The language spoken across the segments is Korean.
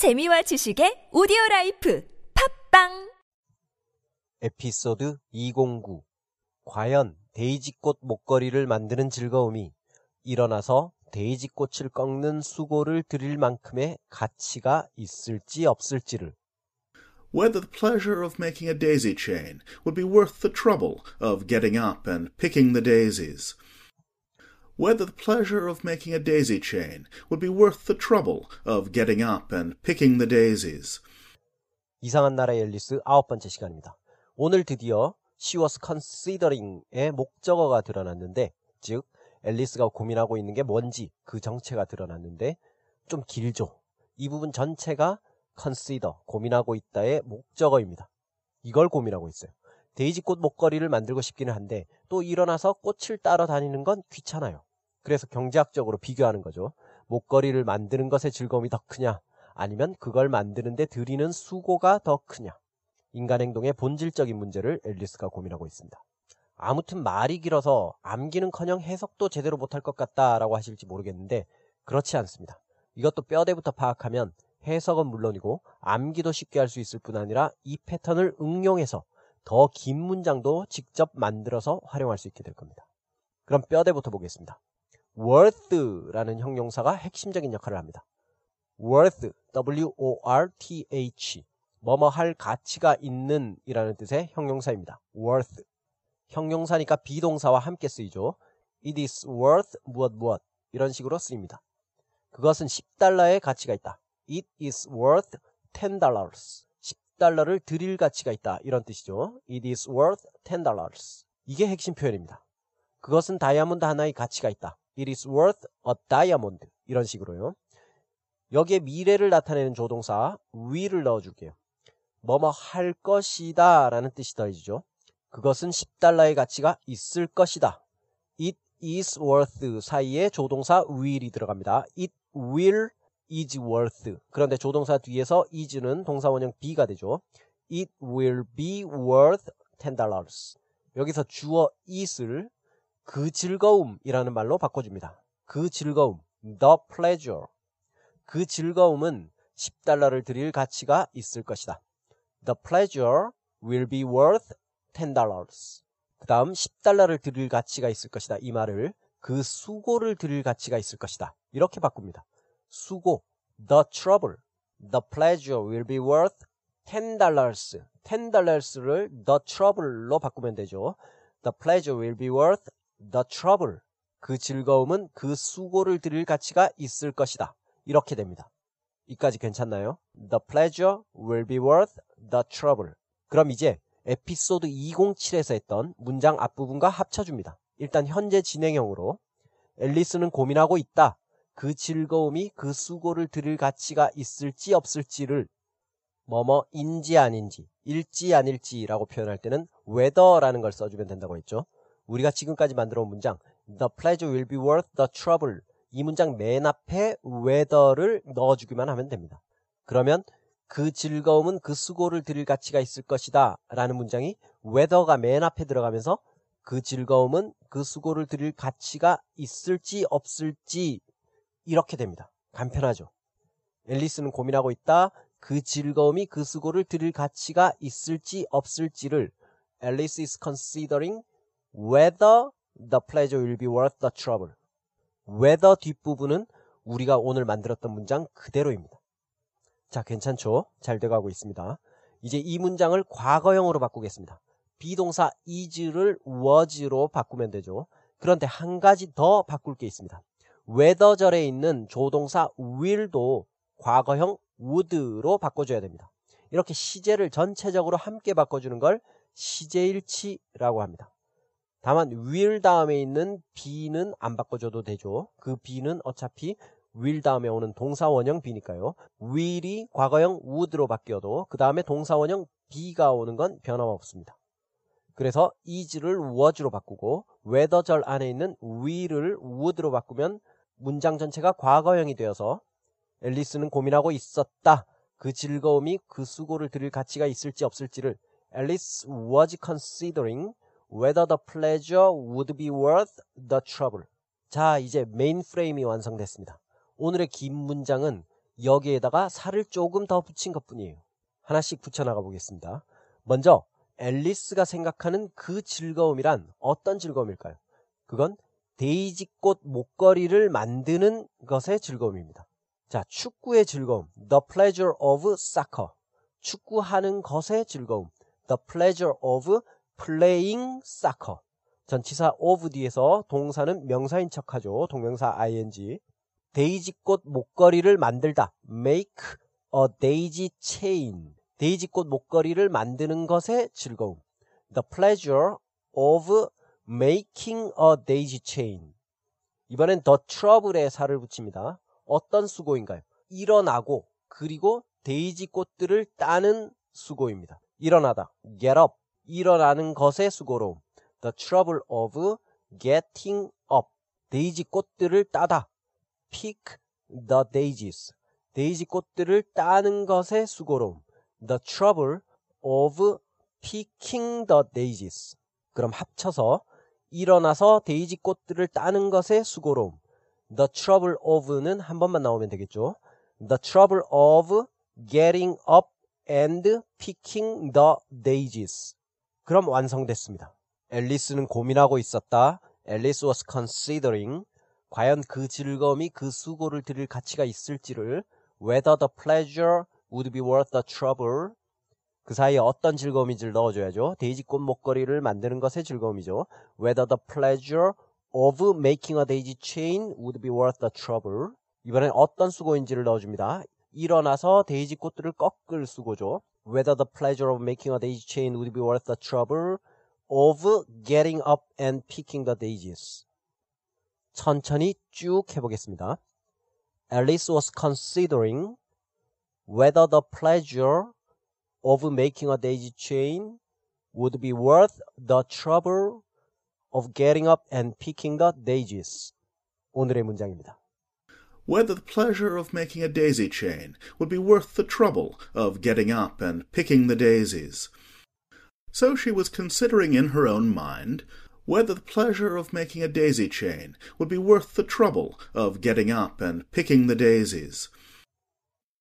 재미와 지식의 오디오 라이프 팝빵 에피소드 209 과연 데이지꽃 목걸이를 만드는 즐거움이 일어나서 데이지꽃을 꺾는 수고를 들일 만큼의 가치가 있을지 없을지를 whether the pleasure of making a daisy chain would be worth the trouble of getting up and picking the daisies. Whether the pleasure of making a daisy chain would be worth the trouble of getting up and picking the daisies. 이상한 나라의 앨리스 아홉 번째 시간입니다. 오늘 드디어 she was considering의 목적어가 드러났는데 즉 앨리스가 고민하고 있는 게 뭔지 그 정체가 드러났는데 좀 길죠. 이 부분 전체가 consider, 고민하고 있다의 목적어입니다. 이걸 고민하고 있어요. 데이지꽃 목걸이를 만들고 싶기는 한데 또 일어나서 꽃을 따러 다니는 건 귀찮아요. 그래서 경제학적으로 비교하는 거죠. 목걸이를 만드는 것의 즐거움이 더 크냐 아니면 그걸 만드는데 들이는 수고가 더 크냐 인간 행동의 본질적인 문제를 앨리스가 고민하고 있습니다. 아무튼 말이 길어서 암기는커녕 해석도 제대로 못할 것 같다라고 하실지 모르겠는데 그렇지 않습니다. 이것도 뼈대부터 파악하면 해석은 물론이고 암기도 쉽게 할 수 있을 뿐 아니라 이 패턴을 응용해서 더 긴 문장도 직접 만들어서 활용할 수 있게 될 겁니다. 그럼 뼈대부터 보겠습니다. Worth라는 형용사가 핵심적인 역할을 합니다. worth, w-o-r-t-h, 뭐뭐 할 가치가 있는 이라는 뜻의 형용사입니다. worth. 형용사니까 비동사와 함께 쓰이죠. it is worth 무엇 무엇 이런 식으로 쓰입니다. 그것은 10달러의 가치가 있다. It is worth 10 dollars. 10달러를 드릴 가치가 있다. 이런 뜻이죠. It is worth 10 dollars. 이게 핵심 표현입니다. 그것은 다이아몬드 하나의 가치가 있다. It is worth a diamond. 이런 식으로요. 여기에 미래를 나타내는 조동사 will을 넣어줄게요. 뭐뭐 할 것이다 라는 뜻이 더해지죠. 그것은 10달러의 가치가 있을 것이다. It is worth 사이에 조동사 will이 들어갑니다. It will is worth. 그런데 조동사 뒤에서 is는 동사원형 be가 되죠. It will be worth 10 dollars. 여기서 주어 is를 그 즐거움이라는 말로 바꿔줍니다. 그 즐거움, the pleasure. 그 즐거움은 10달러를 드릴 가치가 있을 것이다. The pleasure will be worth 10 dollars. 그 다음 10달러를 드릴 가치가 있을 것이다. 이 말을 그 수고를 드릴 가치가 있을 것이다. 이렇게 바꿉니다. 수고, the trouble, the pleasure will be worth 10 dollars. 10 dollars를 the trouble로 바꾸면 되죠. The pleasure will be worth the trouble. 그 즐거움은 그 수고를 드릴 가치가 있을 것이다. 이렇게 됩니다. 이까지 괜찮나요? The pleasure will be worth the trouble. 그럼 이제 에피소드 207에서 했던 문장 앞부분과 합쳐줍니다. 일단 현재 진행형으로 앨리스는 고민하고 있다. 그 즐거움이 그 수고를 들일 가치가 있을지 없을지를 뭐뭐인지 아닌지, 일지 아닐지라고 표현할 때는 whether라는 걸 써주면 된다고 했죠. 우리가 지금까지 만들어 온 문장 The pleasure will be worth the trouble 이 문장 맨 앞에 whether를 넣어주기만 하면 됩니다. 그러면 그 즐거움은 그 수고를 들일 가치가 있을 것이다 라는 문장이 whether가 맨 앞에 들어가면서 그 즐거움은 그 수고를 들일 가치가 있을지 없을지 이렇게 됩니다. 간편하죠. 앨리스는 고민하고 있다. 그 즐거움이 그 수고를 들일 가치가 있을지 없을지를 Alice is considering whether the pleasure will be worth the trouble. whether 뒷부분은 우리가 오늘 만들었던 문장 그대로입니다. 자, 괜찮죠? 잘 돼가고 있습니다. 이제 이 문장을 과거형으로 바꾸겠습니다. 비동사 is를 was로 바꾸면 되죠. 그런데 한 가지 더 바꿀 게 있습니다. whether절에 있는 조동사 will도 과거형 would로 바꿔줘야 됩니다. 이렇게 시제를 전체적으로 함께 바꿔주는 걸 시제일치라고 합니다. 다만 will 다음에 있는 be는 안 바꿔줘도 되죠. 그 be는 어차피 will 다음에 오는 동사원형 be니까요. will이 과거형 would로 바뀌어도 그 다음에 동사원형 be가 오는 건 변함없습니다. 그래서 is를 was로 바꾸고 whether절 안에 있는 will을 would로 바꾸면 문장 전체가 과거형이 되어서 앨리스는 고민하고 있었다. 그 즐거움이 그 수고를 들일 가치가 있을지 없을지를 Alice was considering whether the pleasure would be worth the trouble. 자, 이제 메인 프레임이 완성됐습니다. 오늘의 긴 문장은 여기에다가 살을 조금 더 붙인 것 뿐이에요. 하나씩 붙여나가 보겠습니다. 먼저 앨리스가 생각하는 그 즐거움이란 어떤 즐거움일까요? 그건 데이지꽃 목걸이를 만드는 것의 즐거움입니다. 자, 축구의 즐거움. The pleasure of soccer. 축구하는 것의 즐거움. The pleasure of playing soccer. 전치사 of 뒤에서 동사는 명사인 척하죠. 동명사 ing. 데이지꽃 목걸이를 만들다. make a daisy chain. 데이지꽃 목걸이를 만드는 것의 즐거움. The pleasure of making a daisy chain. 이번엔 the trouble에 살을 붙입니다. 어떤 수고인가요? 일어나고 그리고 데이지 꽃들을 따는 수고입니다. 일어나다. get up. 일어나는 것의 수고로움. The trouble of getting up. 데이지 꽃들을 따다. pick the daisies. 데이지 꽃들을 따는 것의 수고로움. The trouble of picking the daisies. 그럼 합쳐서 일어나서 데이지 꽃들을 따는 것의 수고로움. The trouble of는 한 번만 나오면 되겠죠. The trouble of getting up and picking the daisies. 그럼 완성됐습니다. 앨리스는 고민하고 있었다. 앨리스 was considering 과연 그 즐거움이 그 수고를 들일 가치가 있을지를 whether the pleasure would be worth the trouble 그 사이에 어떤 즐거움인지를 넣어줘야죠. 데이지꽃 목걸이를 만드는 것의 즐거움이죠. Whether the pleasure of making a daisy chain would be worth the trouble. 이번엔 어떤 수고인지를 넣어줍니다. 일어나서 데이지 꽃들을 꺾을 수고죠. Whether the pleasure of making a daisy chain would be worth the trouble of getting up and picking the daisies. 천천히 쭉 해보겠습니다. Alice was considering whether the pleasure of making a daisy chain would be worth the trouble of getting up and picking the daisies. 오늘의 문장입니다. Whether the pleasure of making a daisy chain would be worth the trouble of getting up and picking the daisies. So she was considering in her own mind whether the pleasure of making a daisy chain would be worth the trouble of getting up and picking the daisies.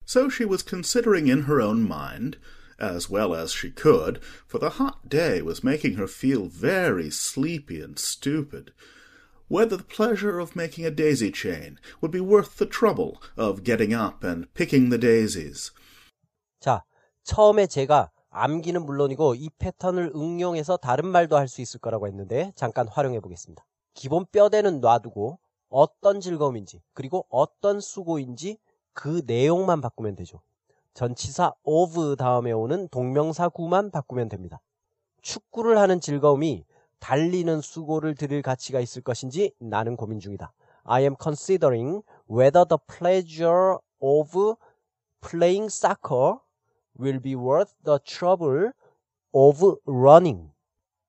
So she was considering in her own mind as well as she could, for the hot day was making her feel very sleepy and stupid, whether the pleasure of making a daisy chain would be worth the trouble of getting up and picking the daisies. 자, 처음에 제가 암기는 물론이고 이 패턴을 응용해서 다른 말도 할 수 있을 거라고 했는데 잠깐 활용해 보겠습니다. 기본 뼈대는 놔두고 어떤 즐거움인지 그리고 어떤 수고인지 그 내용만 바꾸면 되죠. 전치사 of 다음에 오는 동명사 구만 바꾸면 됩니다. 축구를 하는 즐거움이 달리는 수고를 들일 가치가 있을 것인지 나는 고민 중이다. I am considering whether the pleasure of playing soccer will be worth the trouble of running.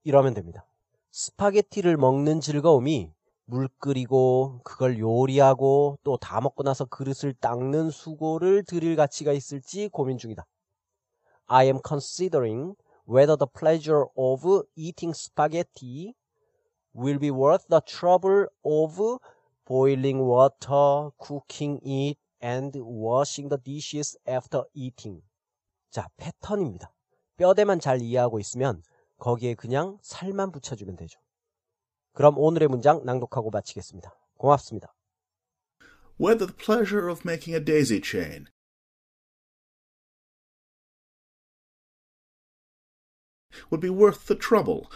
이러면 됩니다. 스파게티를 먹는 즐거움이 물 끓이고 그걸 요리하고 또 다 먹고 나서 그릇을 닦는 수고를 들일 가치가 있을지 고민 중이다. I am considering whether the pleasure of eating spaghetti will be worth the trouble of boiling water, cooking it, and washing the dishes after eating. 자, 패턴입니다. 뼈대만 잘 이해하고 있으면 거기에 그냥 살만 붙여주면 되죠. 그럼 오늘의 문장 낭독하고 마치겠습니다. 고맙습니다. Whether the pleasure of making a daisy chain would be worth the trouble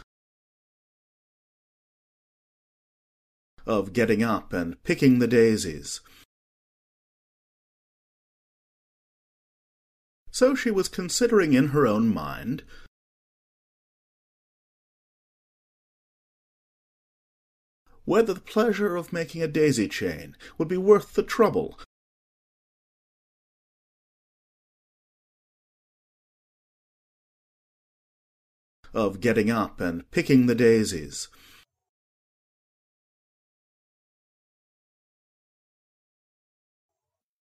of getting up and picking the daisies. So she was considering in her own mind whether the pleasure of making a daisy chain would be worth the trouble of getting up and picking the daisies.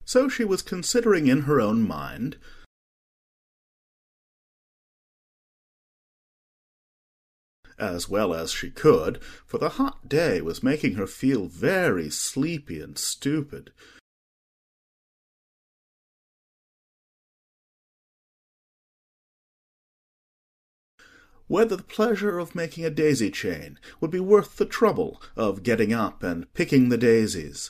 So she was considering in her own mind as well as she could, for the hot day was making her feel very sleepy and stupid. Whether the pleasure of making a daisy chain would be worth the trouble of getting up and picking the daisies.